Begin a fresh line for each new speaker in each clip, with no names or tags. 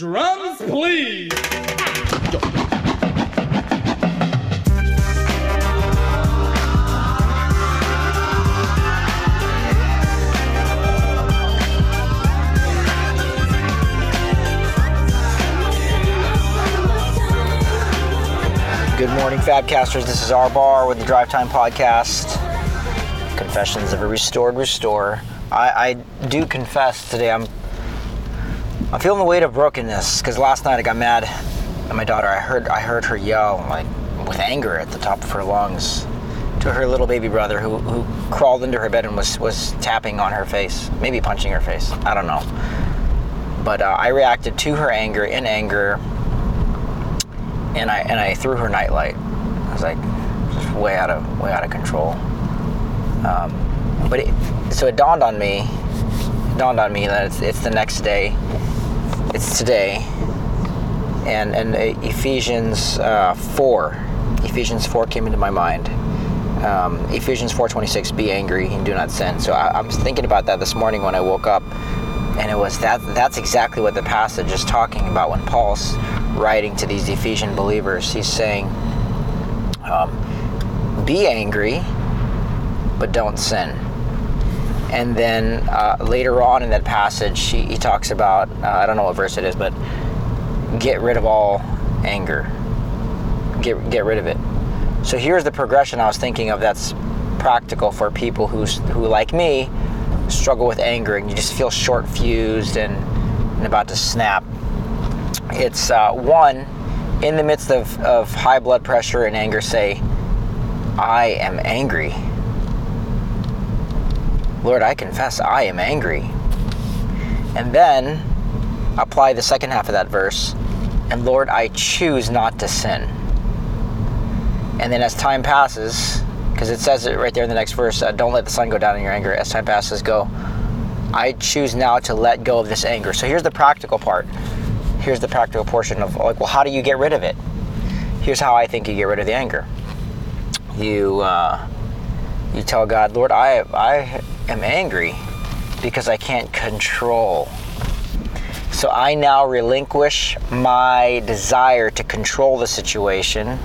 Drums, please.
Good morning, Fabcasters. This is our bar with the Drive Time Podcast. Confessions of a Restored Restore. I, I do confess today I'm I'm feeling the weight of brokenness because last night I got mad at my daughter. I heard I heard her yell like with anger at the top of her lungs to her little baby brother who, who crawled into her bed and was was tapping on her face, maybe punching her face. I don't know. But uh, I reacted to her anger in anger and I and I threw her nightlight. I was like, just way out of way out of control. Um, but it, so it dawned on me, dawned on me that it's, it's the next day, it's today, and and uh, Ephesians uh, four, Ephesians four came into my mind. Um, Ephesians four twenty six, be angry and do not sin. So I, I was thinking about that this morning when I woke up, and it was that that's exactly what the passage is talking about when Paul's writing to these Ephesian believers. He's saying, um, be angry, but don't sin. And then uh, later on in that passage, he, he talks about, uh, I don't know what verse it is, but get rid of all anger. Get, get rid of it. So here's the progression I was thinking of that's practical for people who's, who, like me, struggle with anger and you just feel short fused and, and about to snap it's uh, one, in the midst of, of high blood pressure and anger, say, I am angry. Lord, I confess I am angry. And then apply the second half of that verse, and Lord, I choose not to sin. And then as time passes, because it says it right there in the next verse, uh, don't let the sun go down in your anger. As time passes, go, I choose now to let go of this anger. So here's the practical part here's the practical portion of like, well, how do you get rid of it? Here's how I think you get rid of the anger. You uh, you tell God, Lord, I I am angry because I can't control. So I now relinquish my desire to control the situation,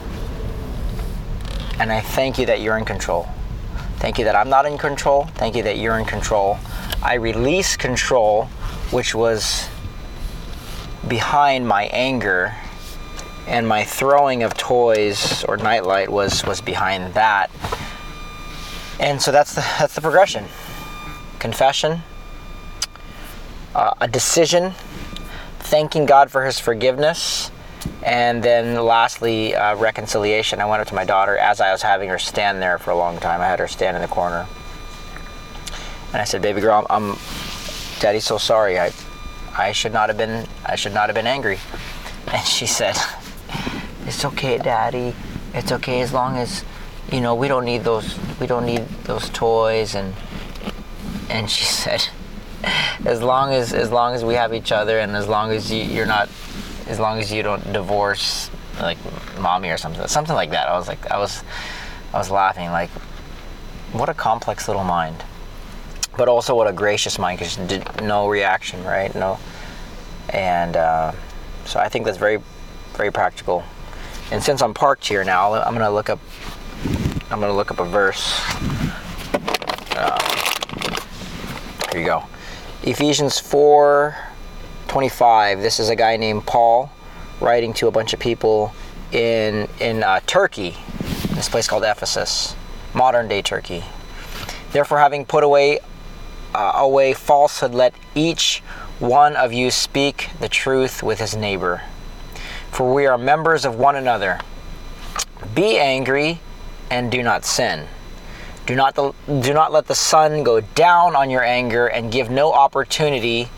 and I thank you that you're in control. Thank you that I'm not in control. Thank you that you're in control. I release control, which was behind my anger and my throwing of toys or nightlight was was behind that and so that's the that's the progression confession uh, a decision thanking god for his forgiveness and then lastly uh, reconciliation i went up to my daughter as i was having her stand there for a long time i had her stand in the corner and i said baby girl i'm, I'm daddy's so sorry i I should not have been I should not have been angry. And she said, It's okay, Daddy. It's okay as long as you know we don't need those we don't need those toys and and she said as long as as long as we have each other and as long as you, you're not as long as you don't divorce like mommy or something something like that i was like i was i was laughing like what a complex little mind but also what a gracious mind because no reaction, right? No, and uh, so I think that's very, very practical. And since I'm parked here now, I'm gonna look up. I'm gonna look up a verse. Uh, here you go, Ephesians four, twenty-five. This is a guy named Paul writing to a bunch of people in in uh, Turkey, this place called Ephesus, modern day Turkey. Therefore, having put away uh, away falsehood, let each one of you speak the truth with his neighbor. For we are members of one another. Be angry and do not sin. Do not, the, do not let the sun go down on your anger and give no opportunity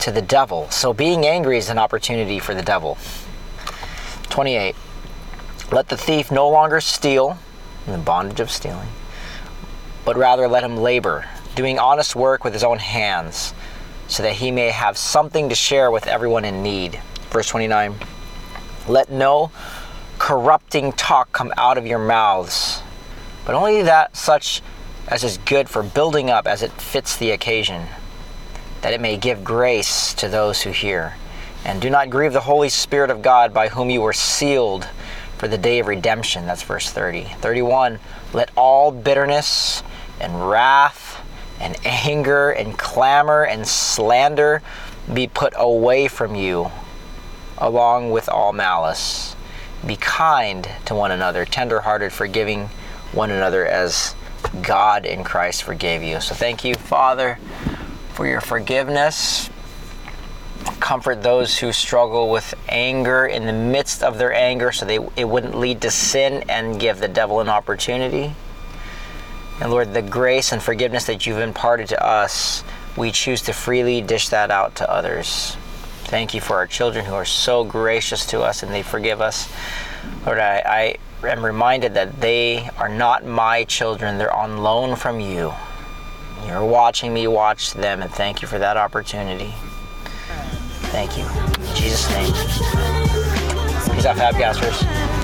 to the devil. So being angry is an opportunity for the devil. 28. Let the thief no longer steal, in the bondage of stealing, but rather let him labor doing honest work with his own hands, so that he may have something to share with everyone in need. Verse 29 Let no corrupting talk come out of your mouths, but only that such as is good for building up as it fits the occasion, that it may give grace to those who hear. And do not grieve the Holy Spirit of God by whom you were sealed for the day of redemption. That's verse 30. 31. Let all bitterness and wrath and anger and clamor and slander be put away from you, along with all malice. Be kind to one another, tenderhearted, forgiving one another as God in Christ forgave you. So thank you, Father, for your forgiveness. Comfort those who struggle with anger in the midst of their anger so they, it wouldn't lead to sin and give the devil an opportunity. And Lord, the grace and forgiveness that you've imparted to us, we choose to freely dish that out to others. Thank you for our children who are so gracious to us and they forgive us. Lord, I, I am reminded that they are not my children, they're on loan from you. You're watching me watch them, and thank you for that opportunity. Thank you. In Jesus' name. Peace out, Fabcasters.